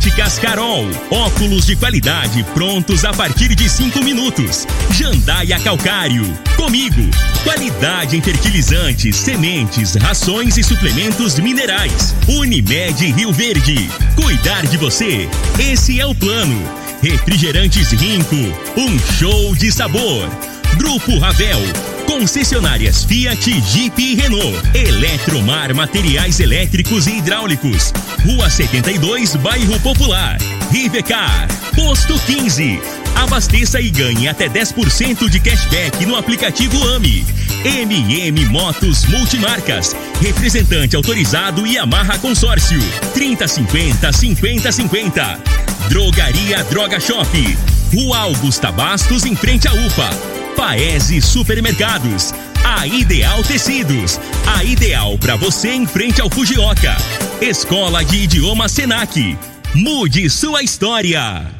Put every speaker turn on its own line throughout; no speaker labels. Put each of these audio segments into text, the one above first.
Óticas Carol, óculos de qualidade prontos a partir de cinco minutos. Jandaia Calcário, comigo. Qualidade em fertilizantes, sementes, rações e suplementos minerais. Unimed Rio Verde, cuidar de você. Esse é o plano. Refrigerantes Rinco, um show de sabor. Grupo Ravel, concessionárias Fiat, Jeep e Renault. Eletromar Materiais Elétricos e Hidráulicos. Rua 72, Bairro Popular. Rivecar, Posto 15. Abasteça e ganhe até 10% de cashback no aplicativo AMI. MM Motos Multimarcas. Representante autorizado e amarra consórcio. 3050 5050. Drogaria Droga Shop. Rua Augusta Bastos, em frente à UPA. Paese Supermercados. A Ideal Tecidos. A ideal para você em frente ao Fujioka. Escola de Idioma Senac. Mude sua história.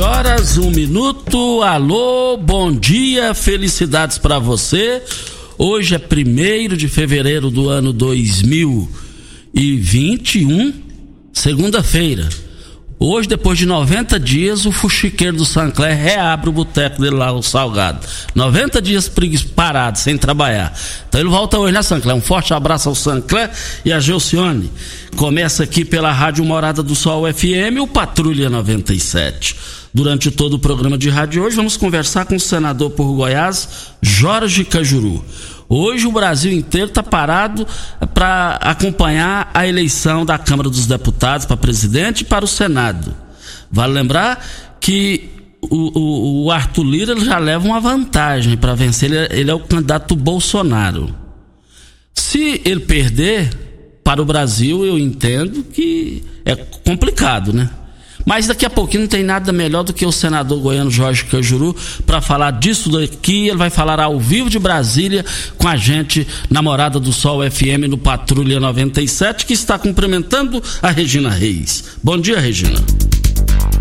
Horas, um minuto. Alô, bom dia, felicidades para você. Hoje é 1 de fevereiro do ano 2021, segunda-feira. Hoje, depois de 90 dias, o fuxiqueiro do Sancler reabre o boteco dele lá, o Salgado. 90 dias parado, sem trabalhar. Então ele volta hoje, né, Sancler? Um forte abraço ao Sancler e a Gelcione. Começa aqui pela Rádio Morada do Sol FM, o Patrulha 97. Durante todo o programa de rádio hoje, vamos conversar com o senador por Goiás, Jorge Cajuru. Hoje o Brasil inteiro está parado para acompanhar a eleição da Câmara dos Deputados para presidente e para o Senado. Vale lembrar que o, o, o Arthur Lira já leva uma vantagem para vencer, ele, ele é o candidato Bolsonaro. Se ele perder para o Brasil, eu entendo que é complicado, né? Mas daqui a pouquinho não tem nada melhor do que o senador goiano Jorge Cajuru para falar disso daqui. Ele vai falar ao vivo de Brasília com a gente, namorada do Sol FM no Patrulha 97, que está cumprimentando a Regina Reis. Bom dia, Regina.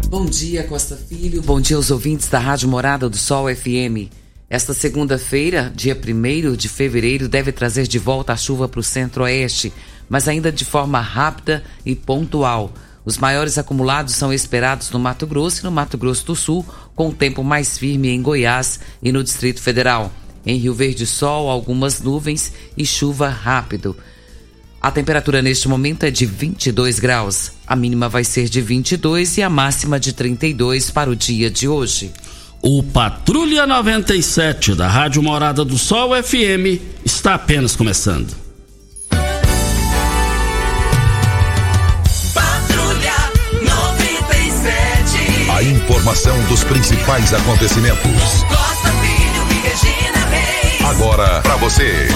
Bom dia, Costa Filho. Bom dia aos ouvintes da Rádio Morada do Sol FM. Esta segunda-feira, dia 1 de fevereiro, deve trazer de volta a chuva para o centro-oeste, mas ainda de forma rápida e pontual. Os maiores acumulados são esperados no Mato Grosso e no Mato Grosso do Sul, com o tempo mais firme em Goiás e no Distrito Federal. Em Rio Verde, sol, algumas nuvens e chuva rápido. A temperatura neste momento é de 22 graus. A mínima vai ser de 22 e a máxima de 32 para o dia de hoje.
O Patrulha 97 da Rádio Morada do Sol FM está apenas começando.
Informação dos principais acontecimentos.
Costa Filho e Regina Reis.
Agora para você.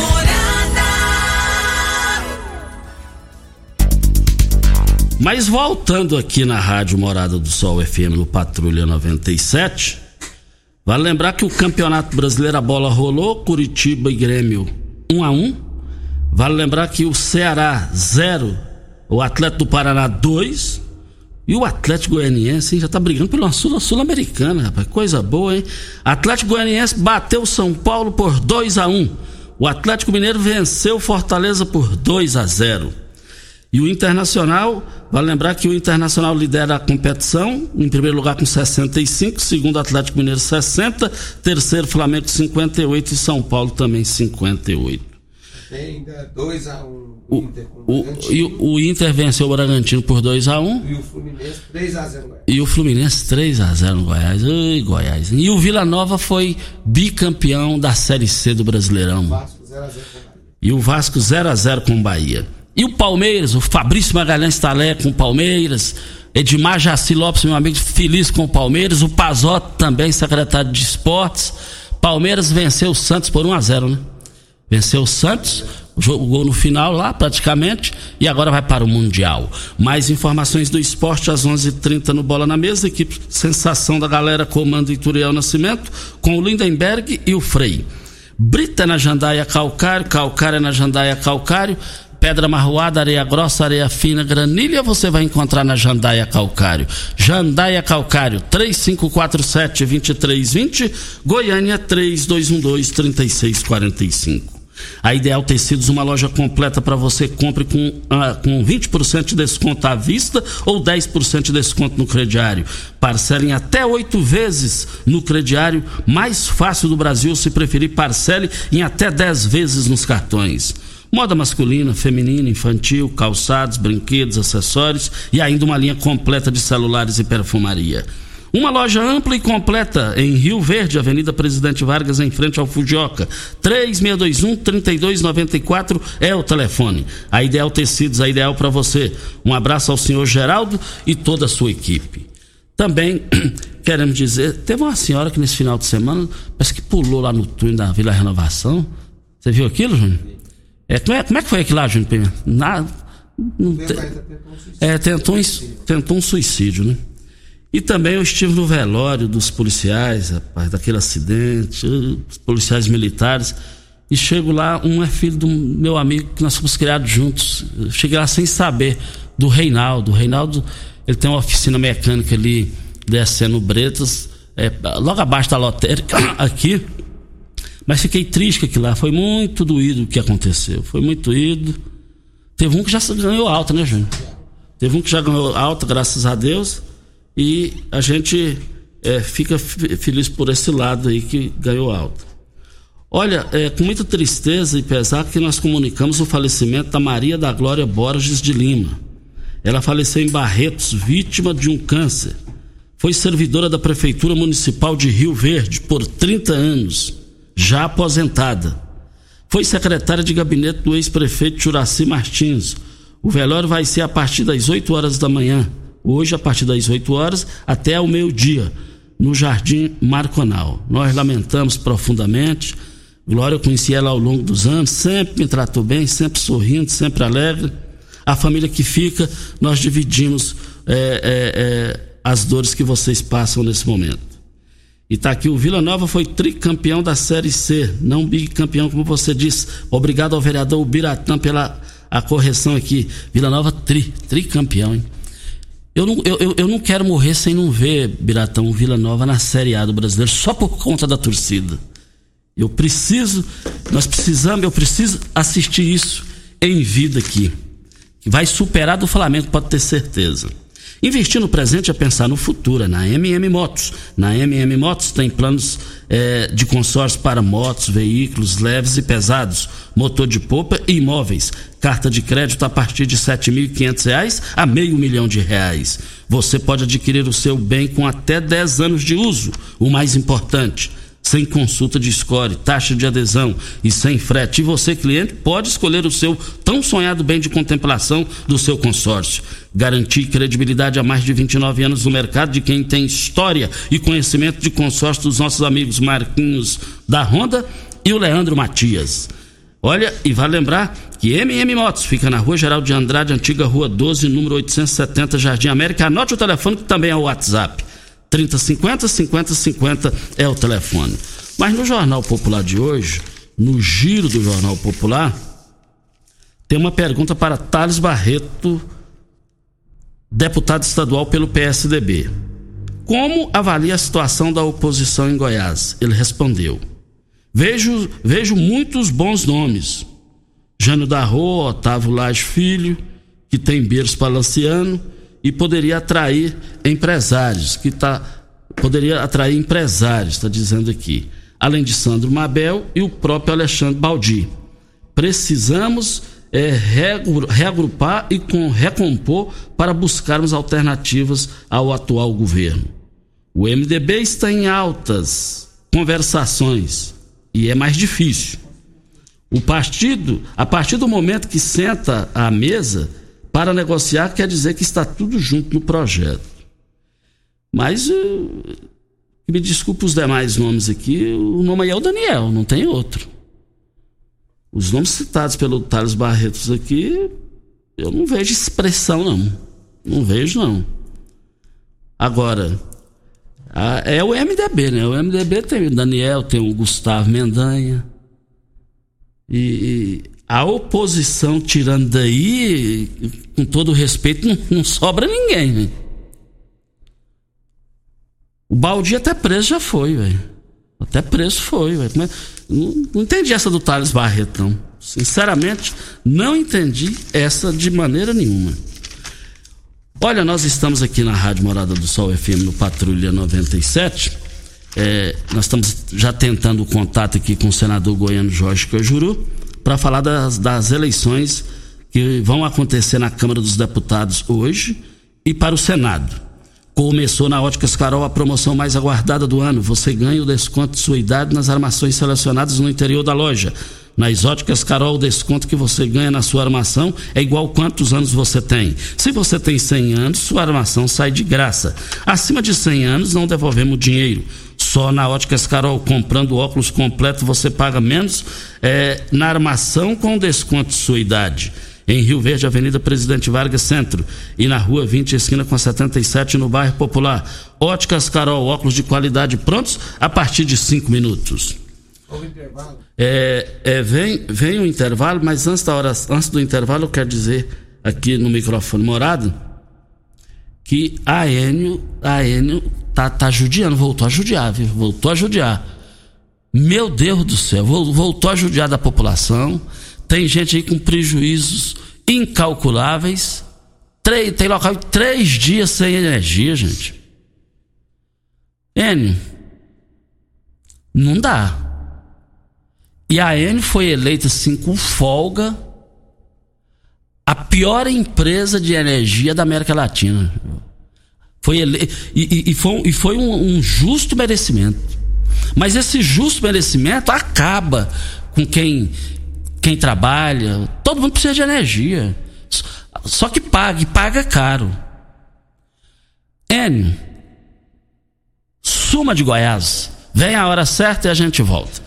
Mas voltando aqui na Rádio Morada do Sol FM no Patrulha 97, vale lembrar que o Campeonato Brasileiro a bola rolou, Curitiba e Grêmio 1 a 1. Vale lembrar que o Ceará 0, o Atlético do Paraná 2, e o Atlético Goianiense hein, já tá brigando pela Sul-Americana, rapaz. Coisa boa, hein? Atlético Goianiense bateu São Paulo por 2 a 1 O Atlético Mineiro venceu Fortaleza por 2 a 0 E o Internacional, vale lembrar que o Internacional lidera a competição, em primeiro lugar com 65, segundo Atlético Mineiro 60, terceiro Flamengo 58 e São Paulo também 58.
Ainda 2x1
o,
Inter com
o, e o, o Inter venceu o Bragantino por 2x1.
E o Fluminense 3x0 Goiás.
E o Fluminense 3x0 no Goiás. Ai, Goiás. E o Vila Nova foi bicampeão da Série C do Brasileirão.
Vasco 0x0 com Bahia.
E o Vasco 0x0 com o Bahia. E o Palmeiras, o Fabrício Magalhães Talé com o Palmeiras. Edmar Jaci Lopes, meu amigo, feliz com o Palmeiras. O Pazotti também, secretário de Esportes. Palmeiras venceu o Santos por 1x0, né? Venceu o Santos jogou no final lá praticamente e agora vai para o Mundial. Mais informações do esporte às 11:30 h 30 no Bola na Mesa. Equipe Sensação da Galera comanda Ituriel Nascimento com o Lindenberg e o Frei. Brita na Jandaia Calcário, Calcário na Jandaia Calcário, pedra marroada, areia grossa, areia fina, granilha, você vai encontrar na Jandaia Calcário. Jandaia Calcário, 3547-2320, Goiânia 3212-3645. A Ideal Tecidos, uma loja completa para você compre com, ah, com 20% de desconto à vista ou 10% de desconto no crediário. Parcelem até oito vezes no crediário, mais fácil do Brasil, se preferir, parcele em até 10 vezes nos cartões. Moda masculina, feminina, infantil, calçados, brinquedos, acessórios e ainda uma linha completa de celulares e perfumaria. Uma loja ampla e completa em Rio Verde, Avenida Presidente Vargas, em frente ao Fujioka. 3621-3294 é o telefone. A Ideal Tecidos, a ideal para você. Um abraço ao senhor Geraldo e toda a sua equipe. Também queremos dizer, teve uma senhora que nesse final de semana parece que pulou lá no túnel da Vila Renovação. Você viu aquilo, Júnior? É, como, é, como é que foi aquilo lá, Júnior Pimenta? Nada. Não é, tentou, tentou um suicídio, né? E também eu estive no velório dos policiais, rapaz, daquele acidente, os policiais militares. E chego lá, um é filho do meu amigo que nós fomos criados juntos. Eu cheguei lá sem saber do Reinaldo. O Reinaldo, ele tem uma oficina mecânica ali, descendo Bretas, é, logo abaixo da lotérica, aqui. Mas fiquei triste que lá. Foi muito doído o que aconteceu. Foi muito doído. Teve um que já ganhou alta, né, Júnior? Teve um que já ganhou alta, graças a Deus e a gente é, fica feliz por esse lado aí que ganhou alta. Olha, é com muita tristeza e pesar que nós comunicamos o falecimento da Maria da Glória Borges de Lima. Ela faleceu em Barretos, vítima de um câncer. Foi servidora da Prefeitura Municipal de Rio Verde por 30 anos, já aposentada. Foi secretária de gabinete do ex-prefeito Juraci Martins. O velório vai ser a partir das 8 horas da manhã hoje a partir das 8 horas até o meio-dia, no Jardim Marconal. Nós lamentamos profundamente. Glória, eu conheci ela ao longo dos anos, sempre me tratou bem, sempre sorrindo, sempre alegre. A família que fica, nós dividimos é, é, é, as dores que vocês passam nesse momento. E está aqui, o Vila Nova foi tricampeão da Série C, não bicampeão, como você disse. Obrigado ao vereador Biratã pela a correção aqui. Vila Nova tri, tricampeão, hein? Eu não, eu, eu não quero morrer sem não ver Biratão Vila Nova na Série A do brasileiro, só por conta da torcida. Eu preciso, nós precisamos, eu preciso assistir isso em vida aqui. Vai superar do Flamengo, pode ter certeza. Investir no presente é pensar no futuro, é na MM Motos. Na MM Motos tem planos é, de consórcio para motos, veículos leves e pesados, motor de popa e imóveis. Carta de crédito a partir de R$ 7.500 a meio milhão de reais. Você pode adquirir o seu bem com até 10 anos de uso. O mais importante, sem consulta de score, taxa de adesão e sem frete. E você, cliente, pode escolher o seu tão sonhado bem de contemplação do seu consórcio. Garantir credibilidade há mais de 29 anos no mercado de quem tem história e conhecimento de consórcio dos nossos amigos Marquinhos da Honda e o Leandro Matias. Olha, e vale lembrar que MM Motos fica na Rua Geral de Andrade, antiga Rua 12, número 870, Jardim América. Anote o telefone que também é o WhatsApp. 3050 5050 é o telefone. Mas no Jornal Popular de hoje, no giro do Jornal Popular, tem uma pergunta para Thales Barreto, deputado estadual pelo PSDB. Como avalia a situação da oposição em Goiás? Ele respondeu: Vejo, vejo muitos bons nomes. Jânio da Rua, Otávio Lage Filho, que tem berço palanciano e poderia atrair empresários, que tá, poderia atrair empresários, está dizendo aqui. Além de Sandro Mabel e o próprio Alexandre Baldi. Precisamos é, reagrupar e com, recompor para buscarmos alternativas ao atual governo. O MDB está em altas conversações e é mais difícil. O partido, a partir do momento que senta à mesa, para negociar quer dizer que está tudo junto no projeto. Mas uh, me desculpe os demais nomes aqui, o nome aí é o Daniel, não tem outro. Os nomes citados pelo Thales Barretos aqui, eu não vejo expressão, não. Não vejo, não. Agora, a, é o MDB, né? O MDB tem o Daniel, tem o Gustavo Mendanha. E, e a oposição, tirando daí, com todo respeito, não, não sobra ninguém, né? O Baldi até preso já foi, velho. Até preso foi, velho. Não, não entendi essa do Thales Barreto. Sinceramente, não entendi essa de maneira nenhuma. Olha, nós estamos aqui na Rádio Morada do Sol FM no Patrulha 97. É, nós estamos já tentando o contato aqui com o senador goiano Jorge Cajuru para falar das, das eleições que vão acontecer na Câmara dos Deputados hoje e para o Senado. Começou na Óticas Carol a promoção mais aguardada do ano. Você ganha o desconto de sua idade nas armações selecionadas no interior da loja. Nas óticas Carol, o desconto que você ganha na sua armação é igual quantos anos você tem. Se você tem 100 anos, sua armação sai de graça. Acima de 100 anos, não devolvemos dinheiro. Só na Óticas Carol, comprando óculos completo, você paga menos é, na armação com desconto de sua idade. Em Rio Verde, Avenida Presidente Vargas Centro. E na Rua 20, esquina com 77, no bairro Popular. Óticas Carol, óculos de qualidade prontos a partir de 5 minutos. É, é, vem, vem o intervalo, mas antes, da hora, antes do intervalo, eu quero dizer aqui no microfone morado que a Enio, a Enio tá, tá judiando, voltou a judiar, viu? Voltou a judiar. Meu Deus do céu, voltou a judiar da população. Tem gente aí com prejuízos incalculáveis. Três, tem local três dias sem energia, gente. Enio, não dá. E a Enel foi eleita assim com folga a pior empresa de energia da América Latina. Foi ele... e, e, e, foi, e foi um, um justo merecimento. Mas esse justo merecimento acaba com quem, quem trabalha. Todo mundo precisa de energia. Só que paga, e paga caro. Enio, suma de Goiás. Vem a hora certa e a gente volta.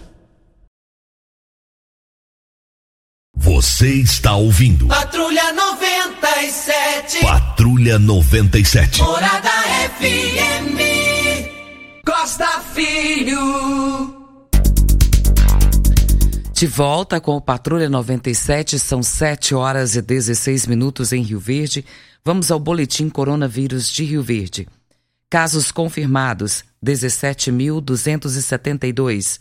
Você está ouvindo.
Patrulha 97.
Patrulha 97.
Morada FM. Costa Filho.
De volta com o Patrulha 97, são 7 horas e 16 minutos em Rio Verde. Vamos ao boletim Coronavírus de Rio Verde. Casos confirmados: 17.272.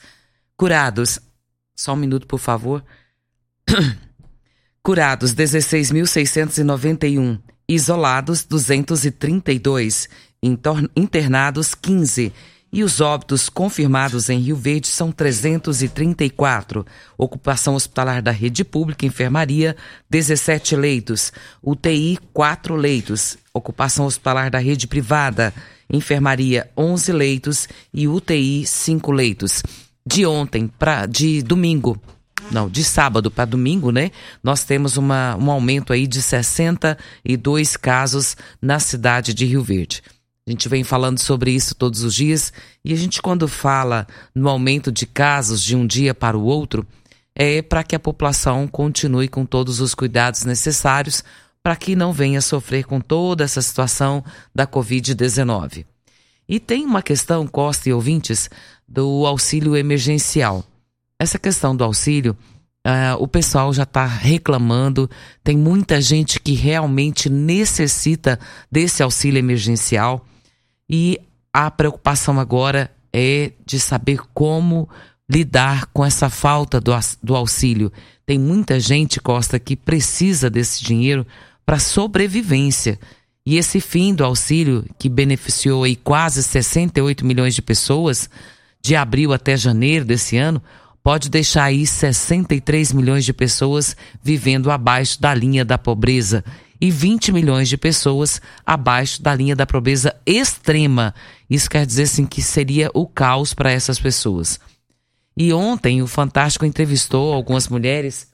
Curados. Só um minuto, por favor. Curados 16.691, isolados 232, internados 15 e os óbitos confirmados em Rio Verde são 334. Ocupação hospitalar da rede pública, enfermaria, 17 leitos. UTI, 4 leitos. Ocupação hospitalar da rede privada, enfermaria, 11 leitos e UTI, 5 leitos. De ontem para de domingo não, de sábado para domingo, né? Nós temos uma, um aumento aí de 62 casos na cidade de Rio Verde. A gente vem falando sobre isso todos os dias e a gente, quando fala no aumento de casos de um dia para o outro, é para que a população continue com todos os cuidados necessários para que não venha sofrer com toda essa situação da Covid-19. E tem uma questão, Costa e ouvintes, do auxílio emergencial. Essa questão do auxílio, uh, o pessoal já está reclamando. Tem muita gente que realmente necessita desse auxílio emergencial e a preocupação agora é de saber como lidar com essa falta do, do auxílio. Tem muita gente, Costa, que precisa desse dinheiro para sobrevivência. E esse fim do auxílio, que beneficiou aí quase 68 milhões de pessoas, de abril até janeiro desse ano, pode deixar aí 63 milhões de pessoas vivendo abaixo da linha da pobreza e 20 milhões de pessoas abaixo da linha da pobreza extrema. Isso quer dizer assim que seria o caos para essas pessoas. E ontem o Fantástico entrevistou algumas mulheres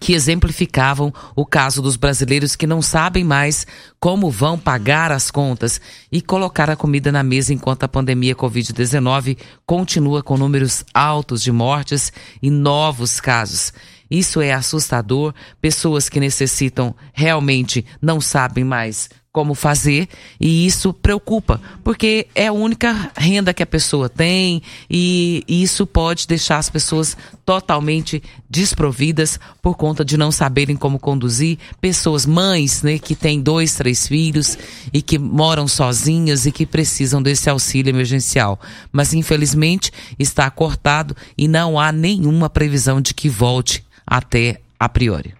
que exemplificavam o caso dos brasileiros que não sabem mais como vão pagar as contas e colocar a comida na mesa enquanto a pandemia Covid-19 continua com números altos de mortes e novos casos. Isso é assustador. Pessoas que necessitam realmente não sabem mais como fazer e isso preocupa, porque é a única renda que a pessoa tem e isso pode deixar as pessoas totalmente desprovidas por conta de não saberem como conduzir. Pessoas, mães, né, que têm dois, três filhos e que moram sozinhas e que precisam desse auxílio emergencial. Mas infelizmente está cortado e não há nenhuma previsão de que volte até a priori.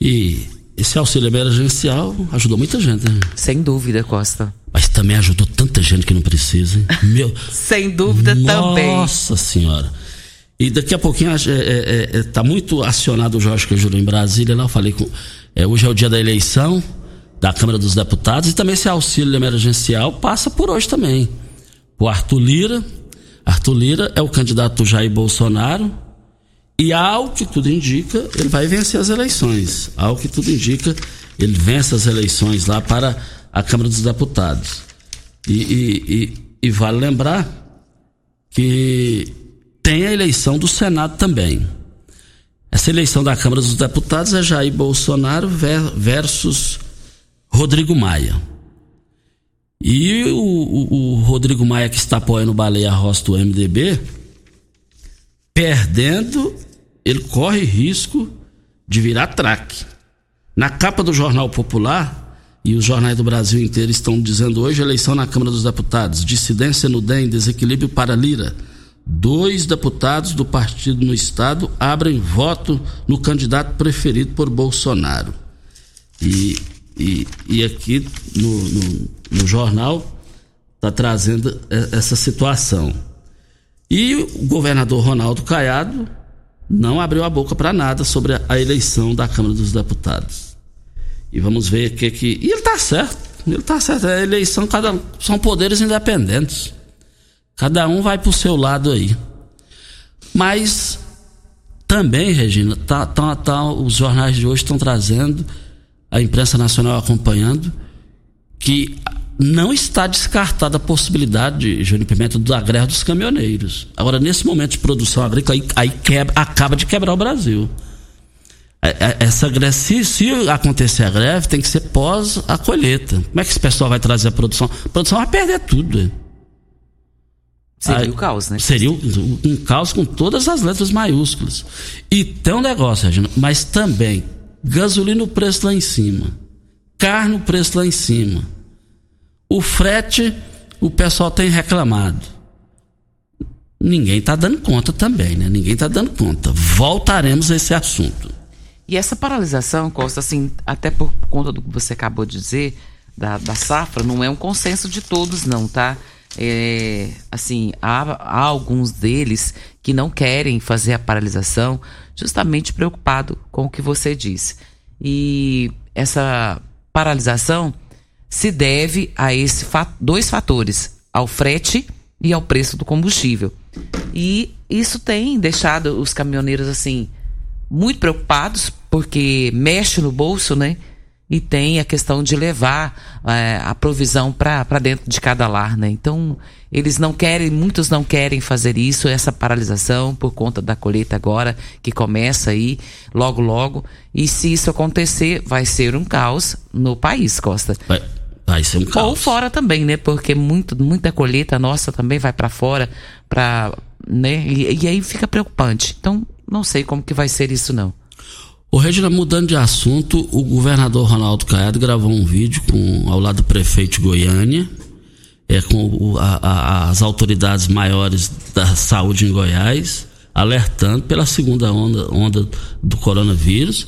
E esse auxílio emergencial ajudou muita gente, né?
Sem dúvida, Costa.
Mas também ajudou tanta gente que não precisa, hein? Meu...
Sem dúvida
Nossa
também.
Nossa Senhora. E daqui a pouquinho está é, é, é, tá muito acionado o Jorge Cajuru em Brasília. Lá eu falei com. É, hoje é o dia da eleição da Câmara dos Deputados e também esse auxílio emergencial passa por hoje também. O Arthur Lira. Arthur Lira é o candidato do Jair Bolsonaro e ao que tudo indica, ele vai vencer as eleições. Ao que tudo indica, ele vence as eleições lá para a Câmara dos Deputados. E, e, e, e vale lembrar que tem a eleição do Senado também. Essa eleição da Câmara dos Deputados é Jair Bolsonaro versus Rodrigo Maia. E o, o, o Rodrigo Maia, que está apoiando o Baleia Rossi do MDB, perdendo ele corre risco de virar traque. Na capa do Jornal Popular, e os jornais do Brasil inteiro estão dizendo hoje eleição na Câmara dos Deputados, dissidência no DEM, desequilíbrio para Lira. Dois deputados do partido no estado abrem voto no candidato preferido por Bolsonaro. E, e, e aqui no, no, no jornal está trazendo essa situação. E o governador Ronaldo Caiado não abriu a boca para nada sobre a eleição da Câmara dos Deputados. E vamos ver o que que. E ele está certo. Ele está certo. A eleição cada... são poderes independentes. Cada um vai para o seu lado aí. Mas também, Regina, tá, tá, tá, os jornais de hoje estão trazendo, a imprensa nacional acompanhando, que não está descartada a possibilidade, Júnior Pimenta, da greve dos caminhoneiros. Agora, nesse momento de produção agrícola, aí, aí quebra, acaba de quebrar o Brasil. É, é, essa greve, se, se, acontecer a greve, tem que ser pós a colheita. Como é que esse pessoal vai trazer a produção? A produção vai perder tudo.
Seria aí, o caos, né?
Seria um, um, caos com todas as letras maiúsculas. E tem um negócio, Regina, mas também gasolina o preço lá em cima, carne o preço lá em cima o frete, o pessoal tem reclamado. Ninguém está dando conta também, né? Ninguém está dando conta. Voltaremos a esse assunto.
E essa paralisação, Costa, assim, até por conta do que você acabou de dizer, da, da safra, não é um consenso de todos, não, tá? É, assim, há, há alguns deles que não querem fazer a paralisação, justamente preocupado com o que você disse. E essa paralisação se deve a esses dois fatores, ao frete e ao preço do combustível. E isso tem deixado os caminhoneiros assim muito preocupados porque mexe no bolso, né? E tem a questão de levar é, a provisão para dentro de cada lar, né? Então, eles não querem, muitos não querem fazer isso, essa paralisação, por conta da colheita agora, que começa aí logo, logo. E se isso acontecer, vai ser um caos no país, Costa.
Vai ser um caos.
Ou fora também, né? Porque muito, muita colheita nossa também vai para fora, para, né? E, e, aí fica preocupante. Então, não sei como que vai ser isso não.
O Regina, mudando de assunto, o governador Ronaldo Caiado gravou um vídeo com ao lado do prefeito de Goiânia, é com a, a, as autoridades maiores da saúde em Goiás, alertando pela segunda onda, onda do coronavírus.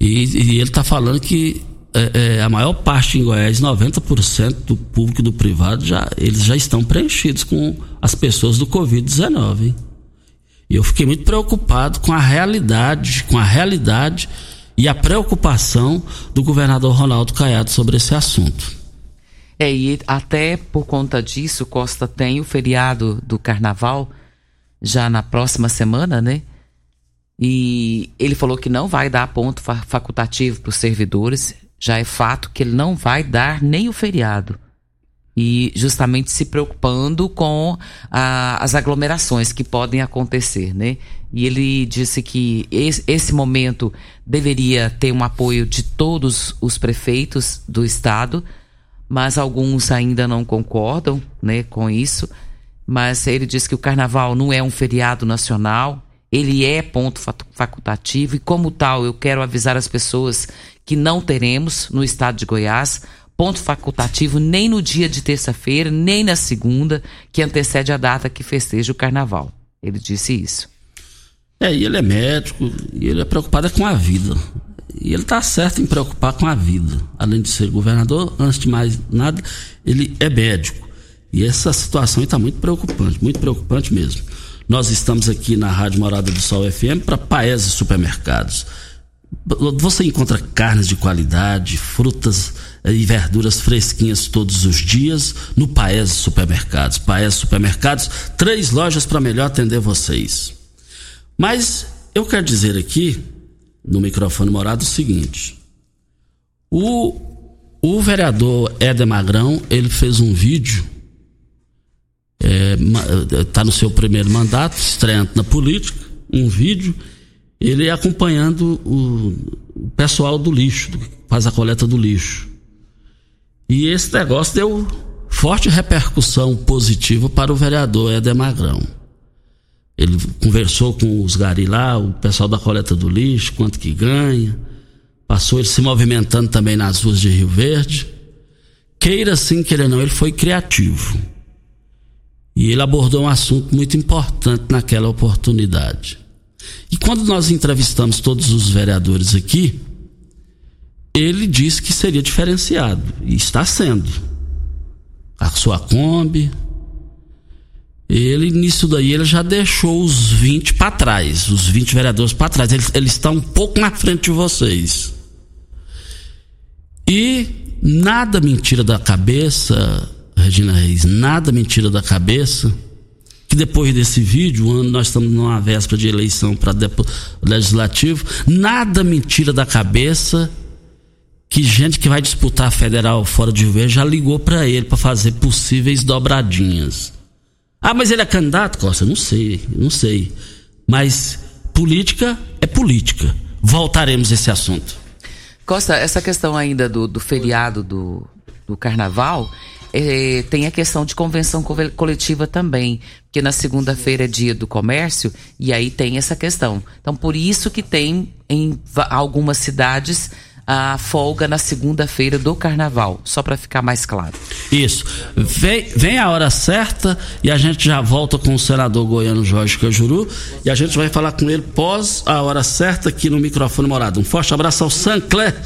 E, e ele está falando que é, é, a maior parte em Goiás, 90% do público e do privado, já, eles já estão preenchidos com as pessoas do Covid-19. E eu fiquei muito preocupado com a realidade, com a realidade e a preocupação do governador Ronaldo Caiado sobre esse assunto.
É, e até por conta disso, Costa tem o feriado do carnaval já na próxima semana, né? E ele falou que não vai dar ponto facultativo para os servidores. Já é fato que ele não vai dar nem o feriado. E justamente se preocupando com a, as aglomerações que podem acontecer, né? E ele disse que esse, esse momento deveria ter um apoio de todos os prefeitos do estado, mas alguns ainda não concordam, né, com isso. Mas ele disse que o carnaval não é um feriado nacional, ele é ponto facultativo e, como tal, eu quero avisar as pessoas que não teremos no estado de Goiás ponto facultativo nem no dia de terça-feira, nem na segunda, que antecede a data que festeja o carnaval. Ele disse isso.
É, e ele é médico, e ele é preocupado com a vida. E ele está certo em preocupar com a vida. Além de ser governador, antes de mais nada, ele é médico. E essa situação está muito preocupante, muito preocupante mesmo. Nós estamos aqui na Rádio Morada do Sol FM para Paese Supermercados. Você encontra carnes de qualidade, frutas e verduras fresquinhas todos os dias no Paese Supermercados. Paese Supermercados, três lojas para melhor atender vocês. Mas eu quero dizer aqui, no microfone morado, o seguinte: o, o vereador Éder Magrão ele fez um vídeo está é, tá no seu primeiro mandato, estreante na política, um vídeo, ele acompanhando o, o pessoal do lixo, faz a coleta do lixo. E esse negócio deu forte repercussão positiva para o vereador Éder Magrão. Ele conversou com os gari lá, o pessoal da coleta do lixo, quanto que ganha. Passou ele se movimentando também nas ruas de Rio Verde. Queira sim, queira não, ele foi criativo. E ele abordou um assunto muito importante naquela oportunidade. E quando nós entrevistamos todos os vereadores aqui, ele disse que seria diferenciado. E está sendo. A sua Kombi. Ele, nisso daí, ele já deixou os 20 para trás. Os 20 vereadores para trás. Ele, ele está um pouco na frente de vocês. E nada mentira da cabeça Regina Reis, nada mentira da cabeça. Que depois desse vídeo, nós estamos numa véspera de eleição para legislativo, nada mentira da cabeça. Que gente que vai disputar a federal fora de Rio já ligou para ele para fazer possíveis dobradinhas. Ah, mas ele é candidato, Costa? Não sei, não sei. Mas política é política. Voltaremos a esse assunto.
Costa, essa questão ainda do, do feriado do, do carnaval, é, tem a questão de convenção coletiva também, porque na segunda-feira é dia do comércio e aí tem essa questão. Então, por isso que tem em algumas cidades a folga na segunda-feira do carnaval, só para ficar mais claro.
Isso. Vem, vem a hora certa e a gente já volta com o senador goiano Jorge Cajuru e a gente vai falar com ele pós a hora certa aqui no microfone morado. Um forte abraço ao Sancler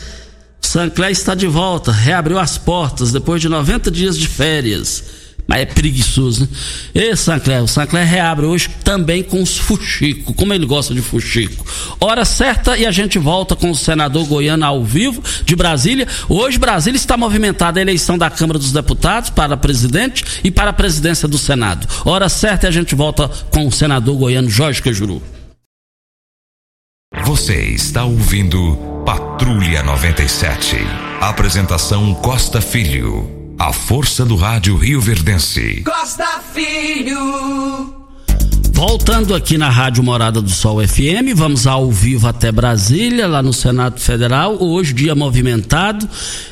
Sancler está de volta, reabriu as portas depois de 90 dias de férias. Mas é preguiçoso, né? E Sancler, o Sancler reabre hoje também com os fuxico, como ele gosta de fuxico. Hora certa e a gente volta com o senador goiano ao vivo de Brasília. Hoje Brasília está movimentada a eleição da Câmara dos Deputados para presidente e para a presidência do Senado. Hora certa e a gente volta com o senador goiano Jorge Quejuru.
Você está ouvindo Patrulha 97. Apresentação Costa Filho. A força do rádio Rio Verdense.
Costa Filho.
Voltando aqui na Rádio Morada do Sol FM, vamos ao vivo até Brasília, lá no Senado Federal. Hoje, dia movimentado,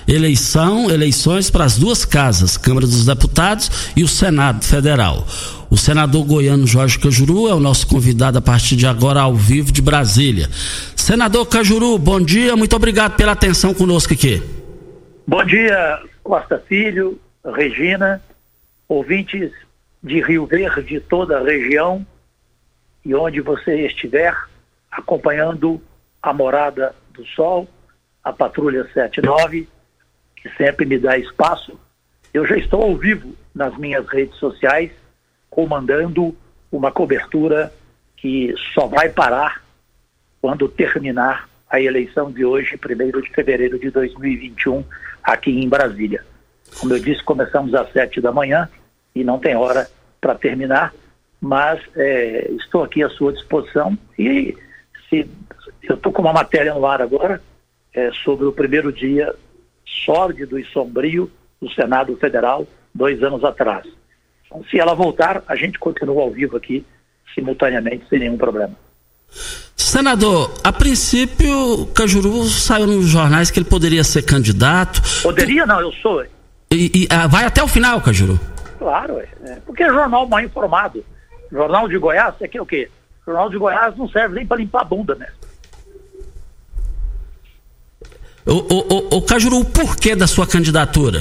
eleição, eleições para as duas casas, Câmara dos Deputados e o Senado Federal. O senador goiano Jorge Cajuru é o nosso convidado a partir de agora ao vivo de Brasília. Senador Cajuru, bom dia, muito obrigado pela atenção conosco aqui.
Bom dia, Costa Filho, Regina, ouvintes de Rio Verde, toda a região e onde você estiver acompanhando a Morada do Sol, a Patrulha 79, que sempre me dá espaço. Eu já estou ao vivo nas minhas redes sociais comandando uma cobertura que só vai parar quando terminar a eleição de hoje, 1 de fevereiro de 2021, aqui em Brasília. Como eu disse, começamos às sete da manhã e não tem hora para terminar, mas é, estou aqui à sua disposição e se eu estou com uma matéria no ar agora é, sobre o primeiro dia sórdido e sombrio do Senado Federal dois anos atrás. Então, se ela voltar, a gente continua ao vivo aqui simultaneamente sem nenhum problema.
Senador, a princípio, Cajuru saiu nos jornais que ele poderia ser candidato.
Poderia, não, eu sou.
E, e ah, vai até o final, Cajuru?
Claro, é, porque é jornal mal informado. Jornal de Goiás, você quer o quê? Jornal de Goiás não serve nem para limpar a bunda, né?
O, o, o, o Cajuru, o porquê da sua candidatura?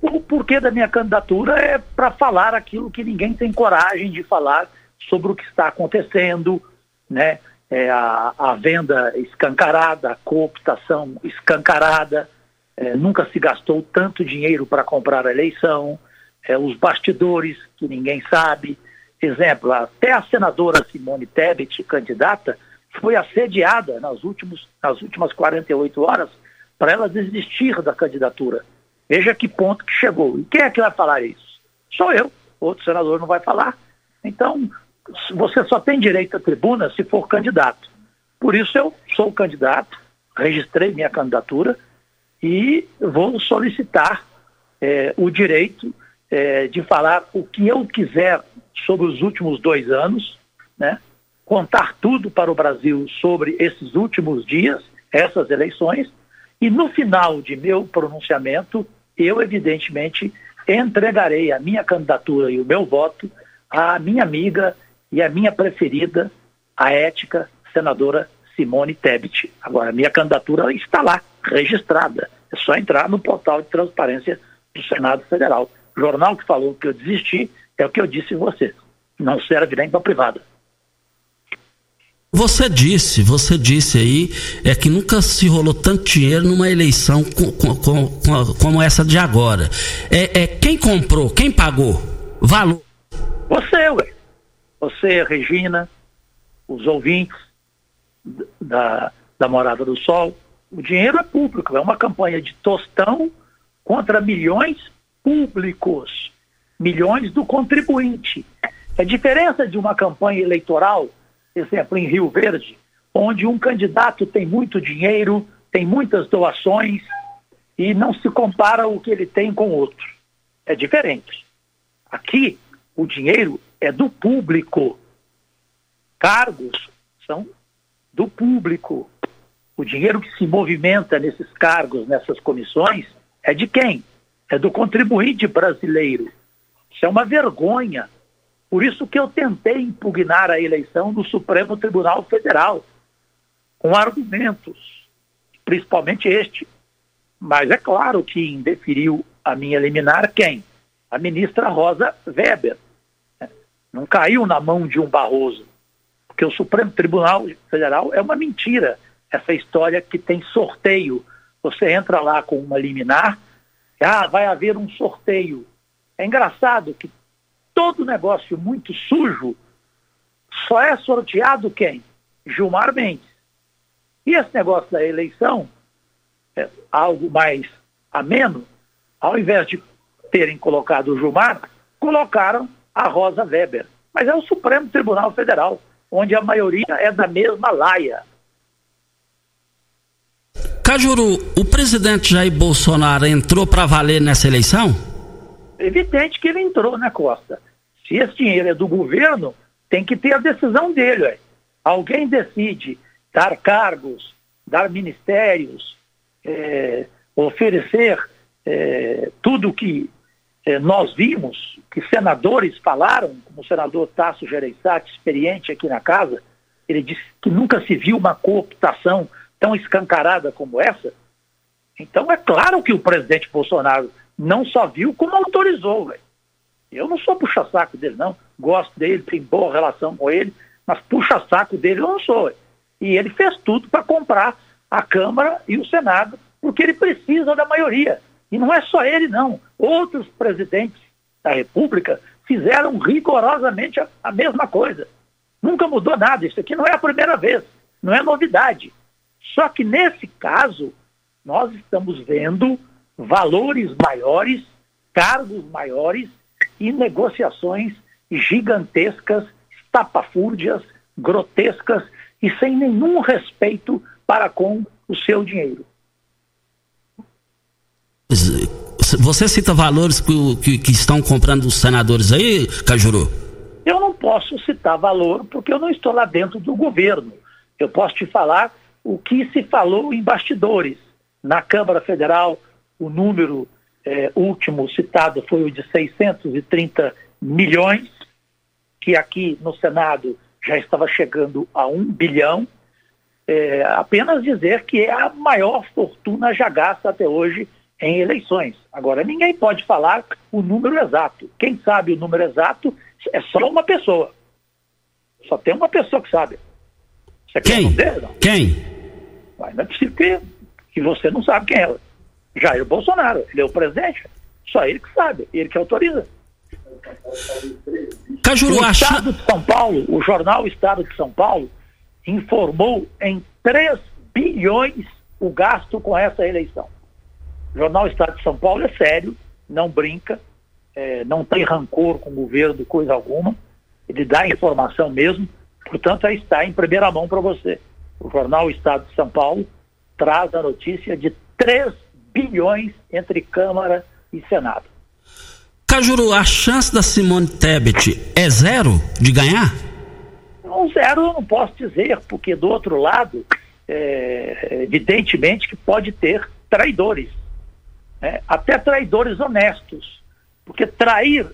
O porquê da minha candidatura é para falar aquilo que ninguém tem coragem de falar sobre o que está acontecendo, né? É a, a venda escancarada, a cooptação escancarada, é, nunca se gastou tanto dinheiro para comprar a eleição, é, os bastidores que ninguém sabe. Exemplo, até a senadora Simone Tebet, candidata, foi assediada nas, últimos, nas últimas 48 horas para ela desistir da candidatura. Veja que ponto que chegou. E quem é que vai falar isso? Sou eu. Outro senador não vai falar. Então, você só tem direito à tribuna se for candidato. Por isso eu sou candidato, registrei minha candidatura e vou solicitar é, o direito é, de falar o que eu quiser sobre os últimos dois anos, né? contar tudo para o Brasil sobre esses últimos dias, essas eleições, e no final de meu pronunciamento, eu evidentemente entregarei a minha candidatura e o meu voto à minha amiga e à minha preferida, a ética senadora Simone Tebet. Agora, a minha candidatura está lá, registrada. É só entrar no portal de transparência do Senado Federal. Jornal que falou que eu desisti é o que eu disse em você. Não serve nem para privada.
Você disse, você disse aí, é que nunca se rolou tanto dinheiro numa eleição com, com, com, como essa de agora. É, é, quem comprou, quem pagou? Valor.
Você, ué. Você, Regina, os ouvintes da, da Morada do Sol. O dinheiro é público, é uma campanha de tostão contra milhões públicos, milhões do contribuinte. A diferença de uma campanha eleitoral exemplo, em Rio Verde, onde um candidato tem muito dinheiro, tem muitas doações e não se compara o que ele tem com outro. É diferente. Aqui, o dinheiro é do público. Cargos são do público. O dinheiro que se movimenta nesses cargos, nessas comissões, é de quem? É do contribuinte brasileiro. Isso é uma vergonha por isso que eu tentei impugnar a eleição do Supremo Tribunal Federal, com argumentos, principalmente este. Mas é claro que indeferiu a minha liminar quem? A ministra Rosa Weber. Não caiu na mão de um Barroso, porque o Supremo Tribunal Federal é uma mentira. Essa história que tem sorteio. Você entra lá com uma liminar, ah, vai haver um sorteio. É engraçado que todo negócio muito sujo só é sorteado quem? Gilmar Mendes. E esse negócio da eleição, é algo mais ameno, ao invés de terem colocado o Gilmar, colocaram a Rosa Weber. Mas é o Supremo Tribunal Federal, onde a maioria é da mesma laia.
Cajuru, o presidente Jair Bolsonaro entrou para valer nessa eleição?
evidente que ele entrou na Costa. Se esse dinheiro é do governo, tem que ter a decisão dele. Ué. Alguém decide dar cargos, dar ministérios, é, oferecer é, tudo que é, nós vimos, que senadores falaram, como o senador Tasso Gereissati, experiente aqui na casa, ele disse que nunca se viu uma cooptação tão escancarada como essa. Então é claro que o presidente Bolsonaro não só viu, como autorizou. Véio. Eu não sou puxa-saco dele, não. Gosto dele, tenho boa relação com ele, mas puxa-saco dele eu não sou. Véio. E ele fez tudo para comprar a Câmara e o Senado, porque ele precisa da maioria. E não é só ele, não. Outros presidentes da República fizeram rigorosamente a, a mesma coisa. Nunca mudou nada. Isso aqui não é a primeira vez, não é novidade. Só que nesse caso, nós estamos vendo valores maiores, cargos maiores e negociações gigantescas, estapafúrdias, grotescas e sem nenhum respeito para com o seu dinheiro.
Você cita valores que, que, que estão comprando os senadores aí, Cajuru?
Eu não posso citar valor porque eu não estou lá dentro do governo. Eu posso te falar o que se falou em bastidores. Na Câmara Federal, o número é, último citado foi o de 630 milhões, que aqui no Senado já estava chegando a um bilhão. É, apenas dizer que é a maior fortuna já gasta até hoje em eleições. Agora, ninguém pode falar o número exato. Quem sabe o número exato é só uma pessoa. Só tem uma pessoa que sabe.
Você quem? Quer não? Quem?
Mas não é possível que, que você não sabe quem é. Jair Bolsonaro. Ele é o presidente. Só ele que sabe. Ele que autoriza.
Cajuru,
o Estado de São Paulo, o jornal Estado de São Paulo, informou em 3 bilhões o gasto com essa eleição. O jornal Estado de São Paulo é sério, não brinca, é, não tem rancor com o governo, coisa alguma. Ele dá informação mesmo, portanto, aí está em primeira mão para você. O jornal Estado de São Paulo traz a notícia de 3 bilhões entre Câmara e Senado.
Cajuru, a chance da Simone Tebet é zero de ganhar?
Um zero eu não posso dizer, porque do outro lado, é, evidentemente que pode ter traidores, né? até traidores honestos, porque trair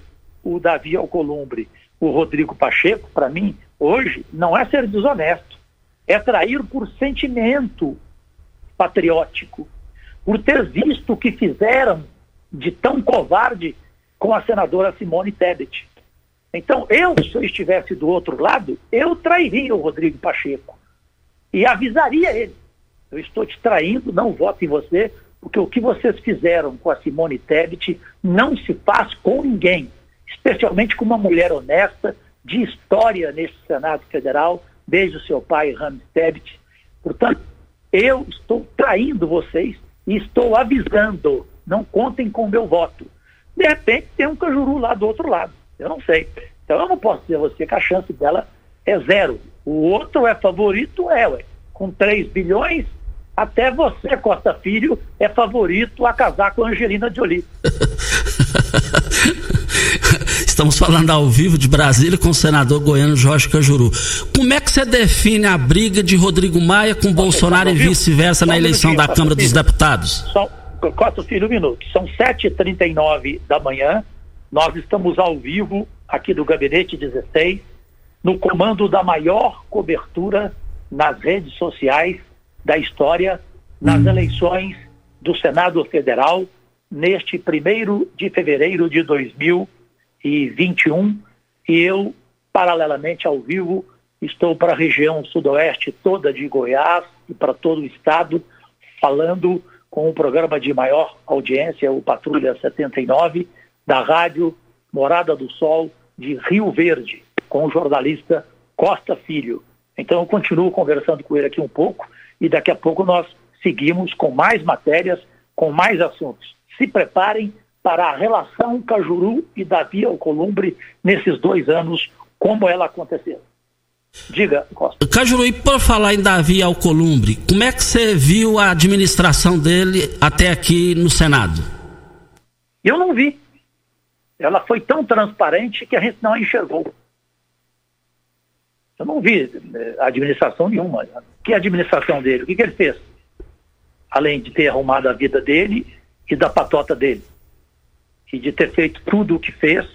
o Davi Alcolumbre, o Rodrigo Pacheco, para mim, hoje, não é ser desonesto, é trair por sentimento patriótico, por ter visto o que fizeram de tão covarde com a senadora Simone Tebet. Então, eu, se eu estivesse do outro lado, eu trairia o Rodrigo Pacheco e avisaria ele. Eu estou te traindo, não voto em você, porque o que vocês fizeram com a Simone Tebet não se faz com ninguém, especialmente com uma mulher honesta, de história nesse Senado Federal, desde o seu pai, Ramos Tebet. Portanto, eu estou traindo vocês e estou avisando, não contem com o meu voto. De repente tem um cajuru lá do outro lado. Eu não sei. Então eu não posso dizer a você que a chance dela é zero. O outro é favorito, é, ué. Com 3 bilhões, até você, Costa Filho, é favorito a casar com a Angelina Jolie.
Estamos falando ao vivo de Brasília com o senador goiano Jorge Cajuru. Como é que você define a briga de Rodrigo Maia com Bolsonaro e vice-versa na eleição da Câmara dos Deputados?
Só, Costa Filho, um minuto. São 7h39 da manhã. Nós estamos ao vivo aqui do Gabinete 16, no comando da maior cobertura nas redes sociais da história, nas hum. eleições do Senado Federal, neste primeiro de fevereiro de 2021. E eu, paralelamente ao vivo, estou para a região sudoeste toda de Goiás e para todo o estado, falando com o programa de maior audiência, o Patrulha 79, da rádio Morada do Sol de Rio Verde, com o jornalista Costa Filho. Então eu continuo conversando com ele aqui um pouco e daqui a pouco nós seguimos com mais matérias, com mais assuntos. Se preparem para a relação Cajuru e Davi Alcolumbre nesses dois anos, como ela aconteceu. Diga, Costa.
Cajuru, e por falar em Davi Alcolumbre, como é que você viu a administração dele até aqui no Senado?
Eu não vi. Ela foi tão transparente que a gente não enxergou. Eu não vi eh, administração nenhuma. Que administração dele? O que, que ele fez? Além de ter arrumado a vida dele e da patota dele. E de ter feito tudo o que fez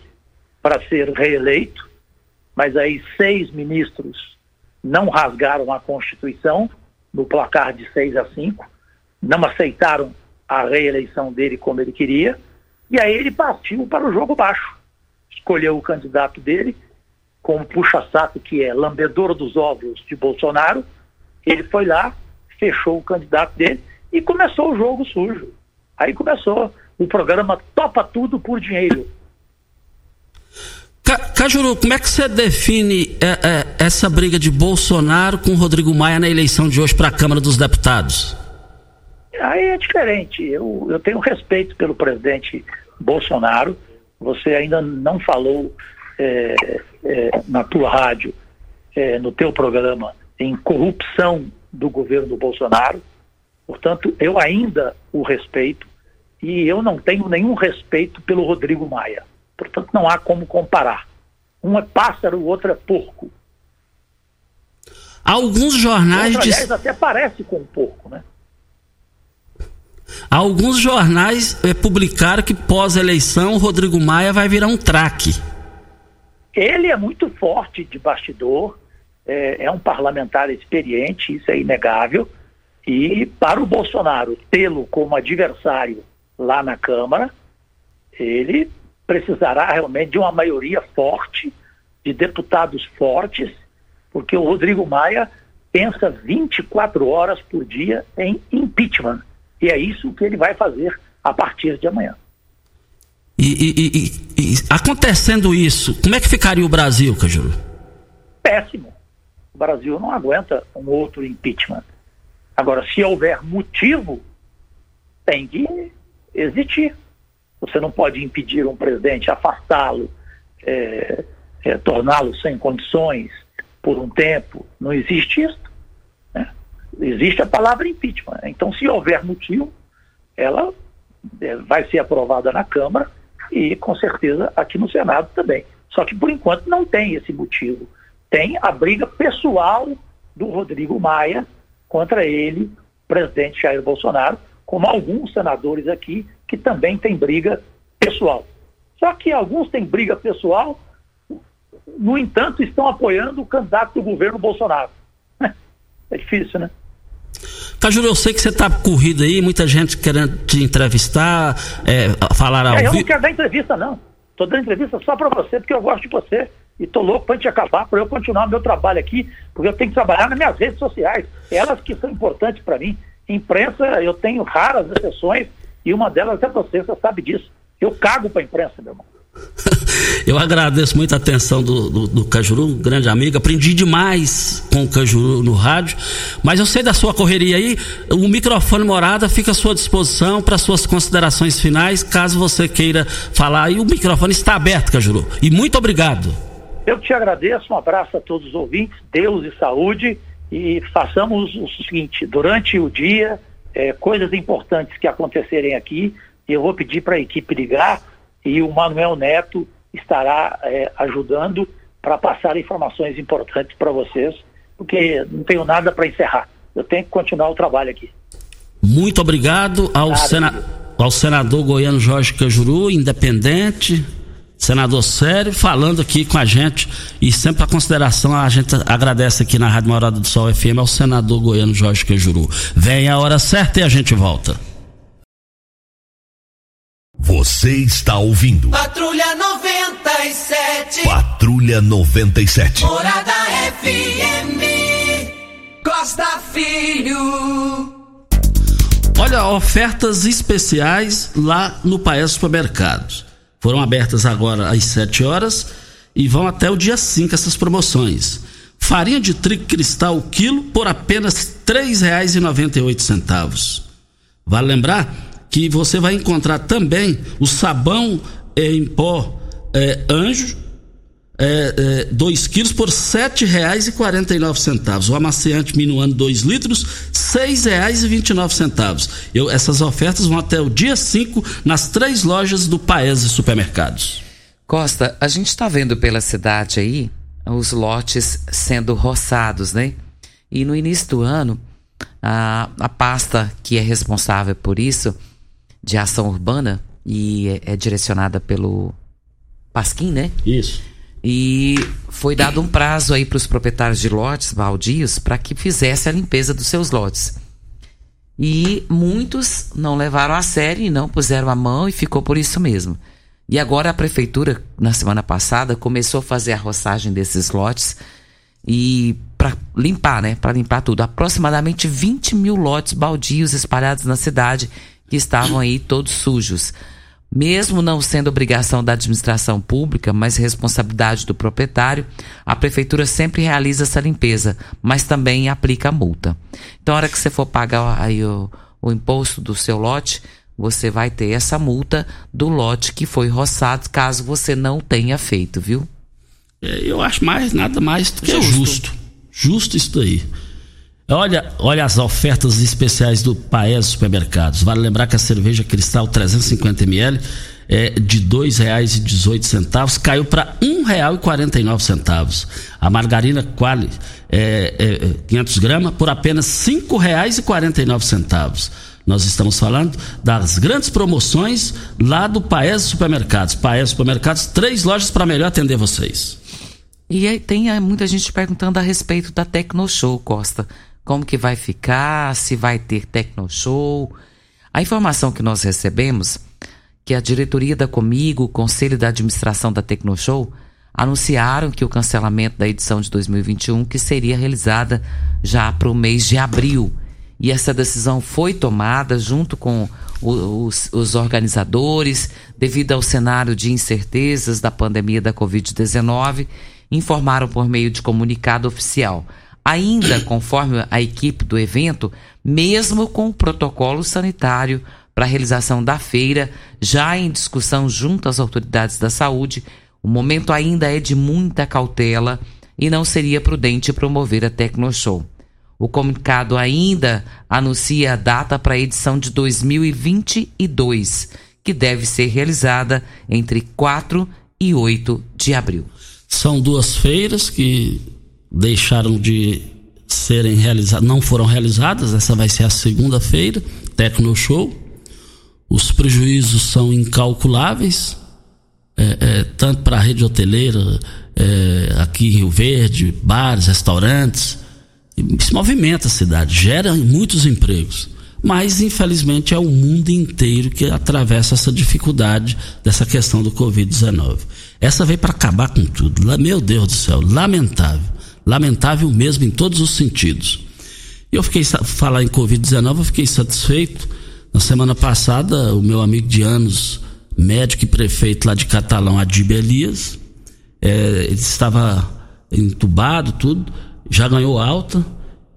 para ser reeleito mas aí seis ministros não rasgaram a Constituição no placar de seis a cinco, não aceitaram a reeleição dele como ele queria, e aí ele partiu para o jogo baixo. Escolheu o candidato dele, como puxa-saco que é lambedor dos ovos de Bolsonaro, ele foi lá, fechou o candidato dele e começou o jogo sujo. Aí começou o programa Topa Tudo por Dinheiro
Cajuru, como é que você define é, é, essa briga de Bolsonaro com Rodrigo Maia na eleição de hoje para a Câmara dos Deputados?
Aí é diferente. Eu, eu tenho respeito pelo presidente Bolsonaro. Você ainda não falou é, é na tua rádio, é, no teu programa, em corrupção do governo do Bolsonaro. Portanto, eu ainda o respeito e eu não tenho nenhum respeito pelo Rodrigo Maia. Portanto, não há como comparar. Um é pássaro, o outro é porco.
Alguns jornais.
Outro, aliás, até parece com um porco, né?
Alguns jornais é, publicaram que pós-eleição Rodrigo Maia vai virar um traque.
Ele é muito forte de bastidor, é, é um parlamentar experiente, isso é inegável. E para o Bolsonaro tê-lo como adversário lá na Câmara, ele precisará realmente de uma maioria forte, de deputados fortes, porque o Rodrigo Maia pensa 24 horas por dia em impeachment. E é isso que ele vai fazer a partir de amanhã.
E, e, e, e acontecendo isso, como é que ficaria o Brasil, Cajuru?
Péssimo. O Brasil não aguenta um outro impeachment. Agora, se houver motivo, tem que existir. Você não pode impedir um presidente, afastá-lo, é, é, torná-lo sem condições por um tempo. Não existe isso. Né? Existe a palavra impeachment. Então, se houver motivo, ela é, vai ser aprovada na Câmara e, com certeza, aqui no Senado também. Só que, por enquanto, não tem esse motivo. Tem a briga pessoal do Rodrigo Maia contra ele, presidente Jair Bolsonaro, como alguns senadores aqui que também têm briga pessoal. Só que alguns têm briga pessoal, no entanto, estão apoiando o candidato do governo Bolsonaro. É difícil, né?
Cajuru, eu sei que você está corrido aí, muita gente querendo te entrevistar, é, falar ao
é, Eu não quero dar entrevista, não. Estou dando entrevista só para você, porque eu gosto de você. E estou louco para te acabar, para eu continuar meu trabalho aqui, porque eu tenho que trabalhar nas minhas redes sociais. Elas que são importantes para mim. Imprensa, eu tenho raras exceções, e uma delas é você, você sabe disso. Eu cago para a imprensa, meu irmão.
Eu agradeço muito a atenção do, do, do, Cajuru, um grande amigo. Aprendi demais com o Cajuru no rádio. Mas eu sei da sua correria aí. O microfone morada fica à sua disposição para suas considerações finais, caso você queira falar. E o microfone está aberto, Cajuru. E muito obrigado.
Eu te agradeço. Um abraço a todos os ouvintes. Deus e saúde. E façamos o seguinte: durante o dia, é, coisas importantes que acontecerem aqui, eu vou pedir para a equipe ligar e o Manuel Neto estará é, ajudando para passar informações importantes para vocês, porque não tenho nada para encerrar. Eu tenho que continuar o trabalho aqui.
Muito obrigado ao, sena... ao senador goiano Jorge Cajuru, independente, senador sério, falando aqui com a gente e sempre a consideração a gente agradece aqui na Rádio Morada do Sol FM ao senador goiano Jorge Cajuru. Vem a hora certa e a gente volta.
Você está ouvindo.
Patrulha 97.
Patrulha 97.
Morada FM. Costa Filho.
Olha, ofertas especiais lá no Paes Supermercados. Foram abertas agora às 7 horas e vão até o dia 5 essas promoções. Farinha de trigo cristal quilo por apenas R$ 3,98. Vale lembrar que você vai encontrar também o sabão em pó é, anjo, 2 é, é, quilos por R$ 7,49. O amaciante minuano 2 litros, R$ 6,29. Eu, essas ofertas vão até o dia 5 nas três lojas do Paese Supermercados.
Costa, a gente está vendo pela cidade aí os lotes sendo roçados, né? E no início do ano, a, a pasta que é responsável por isso de ação urbana e é, é direcionada pelo Pasquim, né?
Isso.
E foi dado um prazo aí para os proprietários de lotes baldios para que fizesse a limpeza dos seus lotes. E muitos não levaram a sério e não puseram a mão e ficou por isso mesmo. E agora a prefeitura, na semana passada, começou a fazer a roçagem desses lotes e para limpar, né? Para limpar tudo. Aproximadamente 20 mil lotes baldios espalhados na cidade que estavam aí todos sujos. Mesmo não sendo obrigação da administração pública, mas responsabilidade do proprietário, a prefeitura sempre realiza essa limpeza, mas também aplica a multa. Então, a hora que você for pagar aí o, o imposto do seu lote, você vai ter essa multa do lote que foi roçado, caso você não tenha feito, viu?
É, eu acho mais nada mais do que justo. justo. Justo isso daí. Olha, olha as ofertas especiais do Paes Supermercados. Vale lembrar que a cerveja Cristal 350ml é de R$ 2,18 caiu para R$ 1,49. A margarina Quali é, é, 500 gramas por apenas R$ 5,49. Nós estamos falando das grandes promoções lá do Paes Supermercados. Paes Supermercados, três lojas para melhor atender vocês.
E tem eh, muita gente perguntando a respeito da Tecnoshow, Costa. Como que vai ficar, se vai ter Tecnoshow. A informação que nós recebemos que a diretoria da Comigo, o conselho da administração da Tecnoshow, anunciaram que o cancelamento da edição de 2021 que seria realizada já para o mês de abril. E essa decisão foi tomada junto com os, os organizadores, devido ao cenário de incertezas da pandemia da Covid-19 informaram por meio de comunicado oficial. Ainda conforme a equipe do evento, mesmo com o protocolo sanitário para a realização da feira, já em discussão junto às autoridades da saúde, o momento ainda é de muita cautela e não seria prudente promover a Tecnoshow. O comunicado ainda anuncia a data para a edição de 2022, que deve ser realizada entre 4 e 8 de abril.
São duas feiras que deixaram de serem realizadas, não foram realizadas. Essa vai ser a segunda feira, Tecno Show. Os prejuízos são incalculáveis, é, é, tanto para a rede hoteleira, é, aqui em Rio Verde, bares, restaurantes. Se movimenta a cidade, gera muitos empregos. Mas, infelizmente, é o mundo inteiro que atravessa essa dificuldade dessa questão do Covid-19. Essa veio para acabar com tudo. Meu Deus do céu, lamentável. Lamentável mesmo em todos os sentidos. E eu fiquei, falar em Covid-19, eu fiquei satisfeito. Na semana passada, o meu amigo de anos, médico e prefeito lá de Catalão, Adib Elias, é, ele estava entubado, tudo, já ganhou alta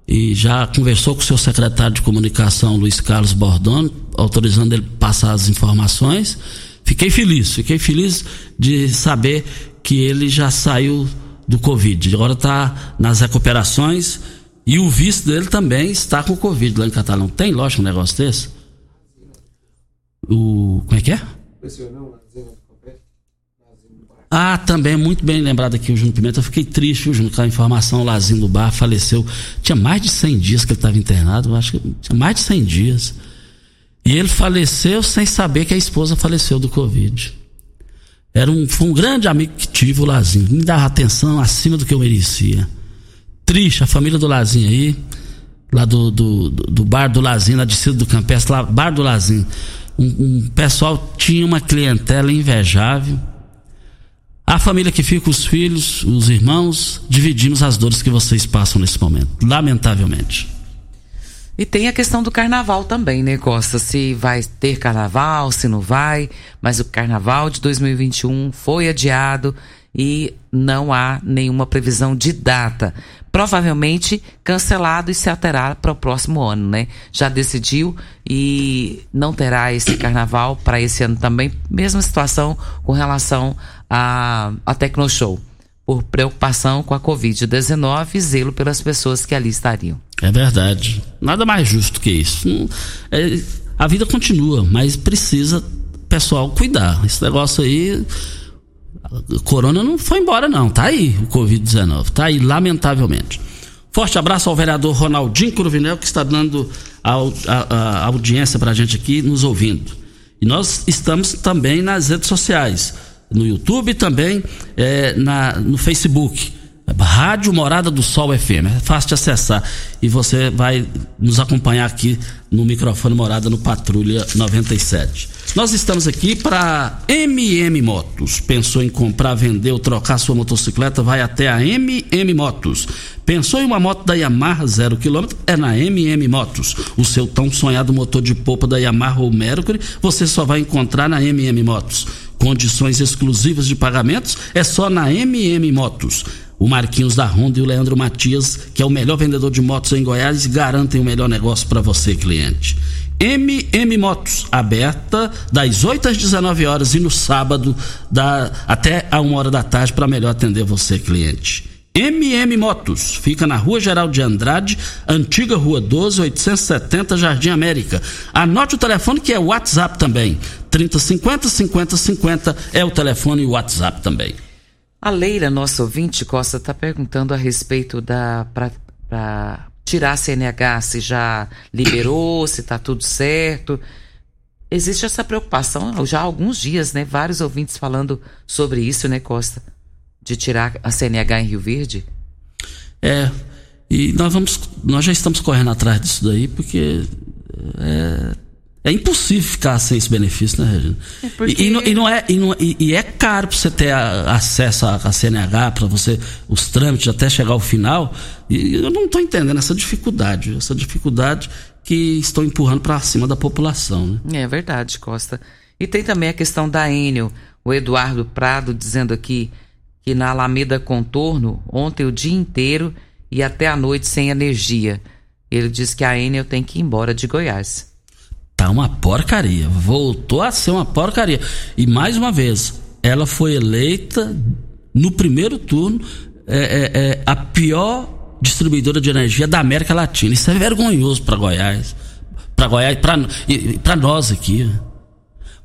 e já conversou com o seu secretário de comunicação, Luiz Carlos Bordone, autorizando ele passar as informações. Fiquei feliz, fiquei feliz de saber que ele já saiu do Covid. Agora está nas recuperações e o vice dele também está com Covid lá em Catalão. Tem lógico um negócio desse? O. Como é que é? Ah, também, muito bem lembrado aqui o Júnior Pimenta. Eu fiquei triste, viu, Júnior, com a informação, o Lazinho do Bar faleceu. Tinha mais de 100 dias que ele estava internado, eu acho que tinha mais de 100 dias. E ele faleceu sem saber que a esposa faleceu do Covid. Era um, foi um grande amigo que tive, o Lazinho. Me dava atenção acima do que eu merecia. Triste, a família do Lazinho aí, lá do, do, do bar do Lazinho, na descida do Campestre, lá, bar do Lazinho. Um, um pessoal tinha uma clientela invejável. A família que fica, os filhos, os irmãos, dividimos as dores que vocês passam nesse momento, lamentavelmente.
E tem a questão do carnaval também, né, Costa? Se vai ter carnaval, se não vai. Mas o carnaval de 2021 foi adiado e não há nenhuma previsão de data. Provavelmente cancelado e se alterar para o próximo ano, né? Já decidiu e não terá esse carnaval para esse ano também. Mesma situação com relação a, a Tecnoshow por preocupação com a Covid-19 e zelo pelas pessoas que ali estariam.
É verdade. Nada mais justo que isso. É, a vida continua, mas precisa pessoal cuidar. Esse negócio aí. Corona não foi embora, não. Tá aí o Covid-19. Tá aí, lamentavelmente. Forte abraço ao vereador Ronaldinho Cruvinel, que está dando a, a, a audiência para a gente aqui, nos ouvindo. E nós estamos também nas redes sociais no YouTube também é, na, no Facebook. Rádio Morada do Sol FM. É fácil de acessar. E você vai nos acompanhar aqui no microfone Morada no Patrulha 97. Nós estamos aqui para MM Motos. Pensou em comprar, vender ou trocar sua motocicleta? Vai até a MM Motos. Pensou em uma moto da Yamaha zero quilômetro? É na MM Motos. O seu tão sonhado motor de polpa da Yamaha ou Mercury você só vai encontrar na MM Motos. Condições exclusivas de pagamentos é só na MM Motos. O Marquinhos da Honda e o Leandro Matias, que é o melhor vendedor de motos em Goiás, garantem o melhor negócio para você, cliente. MM Motos, aberta das 8 às 19 horas e no sábado da, até a 1 hora da tarde para melhor atender você, cliente. MM Motos, fica na Rua Geral de Andrade, antiga Rua 12, 870, Jardim América. Anote o telefone que é WhatsApp também. 3050 50 50 é o telefone e o WhatsApp também.
A Leila, nossa ouvinte, Costa, está perguntando a respeito da. para tirar a CNH, se já liberou, se está tudo certo. Existe essa preocupação já há alguns dias, né? Vários ouvintes falando sobre isso, né, Costa? De tirar a CNH em Rio Verde.
É, e nós vamos, nós já estamos correndo atrás disso daí, porque é, é impossível ficar sem esse benefício, né, Regina? É porque... e, e, não, e, não, é, e, não, e, é caro para você ter a, acesso à CNH, para você, os trâmites até chegar ao final. E eu não estou entendendo essa dificuldade, essa dificuldade que estão empurrando para cima da população.
Né? É verdade, Costa. E tem também a questão da Enel, o Eduardo Prado dizendo aqui que na Alameda Contorno, ontem o dia inteiro e até a noite sem energia. Ele diz que a Enel tem que ir embora de Goiás.
Tá uma porcaria. Voltou a ser uma porcaria. E mais uma vez, ela foi eleita no primeiro turno é, é, é a pior distribuidora de energia da América Latina. Isso é vergonhoso para Goiás. Para Goiás, para nós aqui.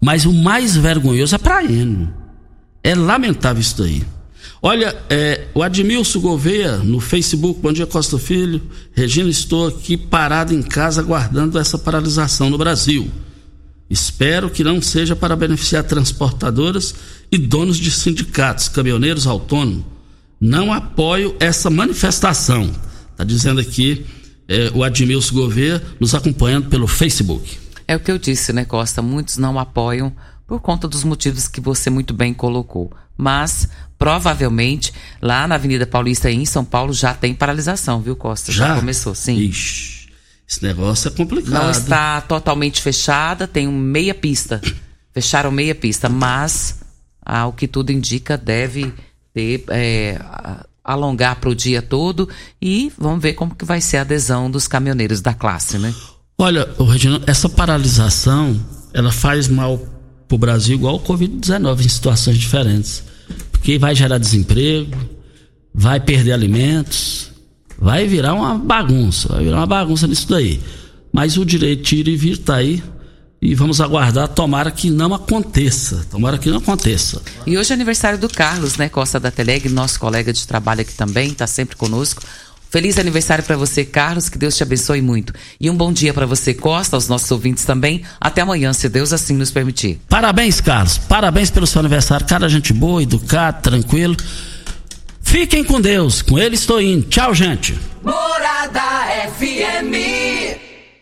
Mas o mais vergonhoso é para Eno. É lamentável isso daí. Olha, é, o Admilson Gouveia no Facebook, bom dia Costa Filho. Regina, estou aqui parado em casa aguardando essa paralisação no Brasil. Espero que não seja para beneficiar transportadoras e donos de sindicatos, caminhoneiros autônomos. Não apoio essa manifestação. Está dizendo aqui é, o Admilson Gouveia nos acompanhando pelo Facebook.
É o que eu disse, né, Costa? Muitos não apoiam por conta dos motivos que você muito bem colocou. Mas provavelmente lá na Avenida Paulista em São Paulo já tem paralisação, viu, Costa?
Já,
já começou, sim.
Ixi, esse negócio é complicado.
Não está totalmente fechada, tem um meia pista. Fecharam meia pista, mas ao que tudo indica deve ter é, alongar para o dia todo e vamos ver como que vai ser a adesão dos caminhoneiros da classe, né?
Olha, Reginaldo, essa paralisação ela faz mal para o Brasil igual o Covid-19 em situações diferentes porque vai gerar desemprego, vai perder alimentos, vai virar uma bagunça, vai virar uma bagunça nisso daí. Mas o direito tira e vir tá aí e vamos aguardar, tomara que não aconteça, tomara que não aconteça.
E hoje é aniversário do Carlos, né, Costa da Teleg, nosso colega de trabalho aqui também, está sempre conosco. Feliz aniversário para você, Carlos, que Deus te abençoe muito. E um bom dia para você, Costa, aos nossos ouvintes também. Até amanhã, se Deus assim nos permitir.
Parabéns, Carlos. Parabéns pelo seu aniversário. Cara, gente boa, educado, tranquilo. Fiquem com Deus. Com ele estou indo. Tchau, gente.
Morada.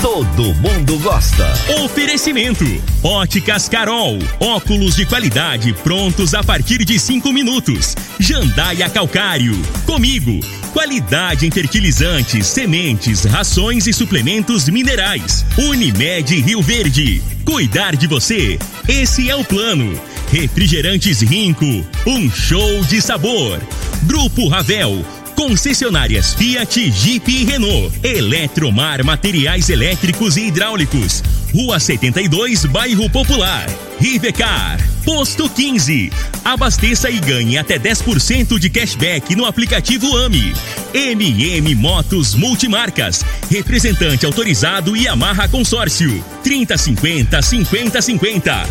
todo mundo gosta.
Oferecimento: Óticas Carol. Óculos de qualidade prontos a partir de cinco minutos. Jandaia Calcário. Comigo. Qualidade em fertilizantes, sementes, rações e suplementos minerais. Unimed Rio Verde. Cuidar de você. Esse é o plano. Refrigerantes Rinco. Um show de sabor. Grupo Ravel Concessionárias Fiat, Jeep e Renault. Eletromar Materiais Elétricos e Hidráulicos. Rua 72, Bairro Popular. Rivecar. Posto 15. Abasteça e ganhe até 10% de cashback no aplicativo AMI. MM Motos Multimarcas. Representante autorizado e amarra consórcio. 3050 5050.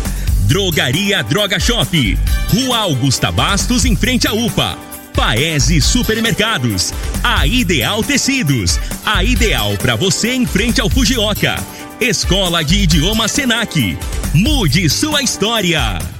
Drogaria Droga Shop. Rua Augusta Bastos, em frente à UPA. Paese Supermercados, a Ideal Tecidos, a ideal para você em frente ao Fujioka. Escola de Idioma Senac. Mude sua história.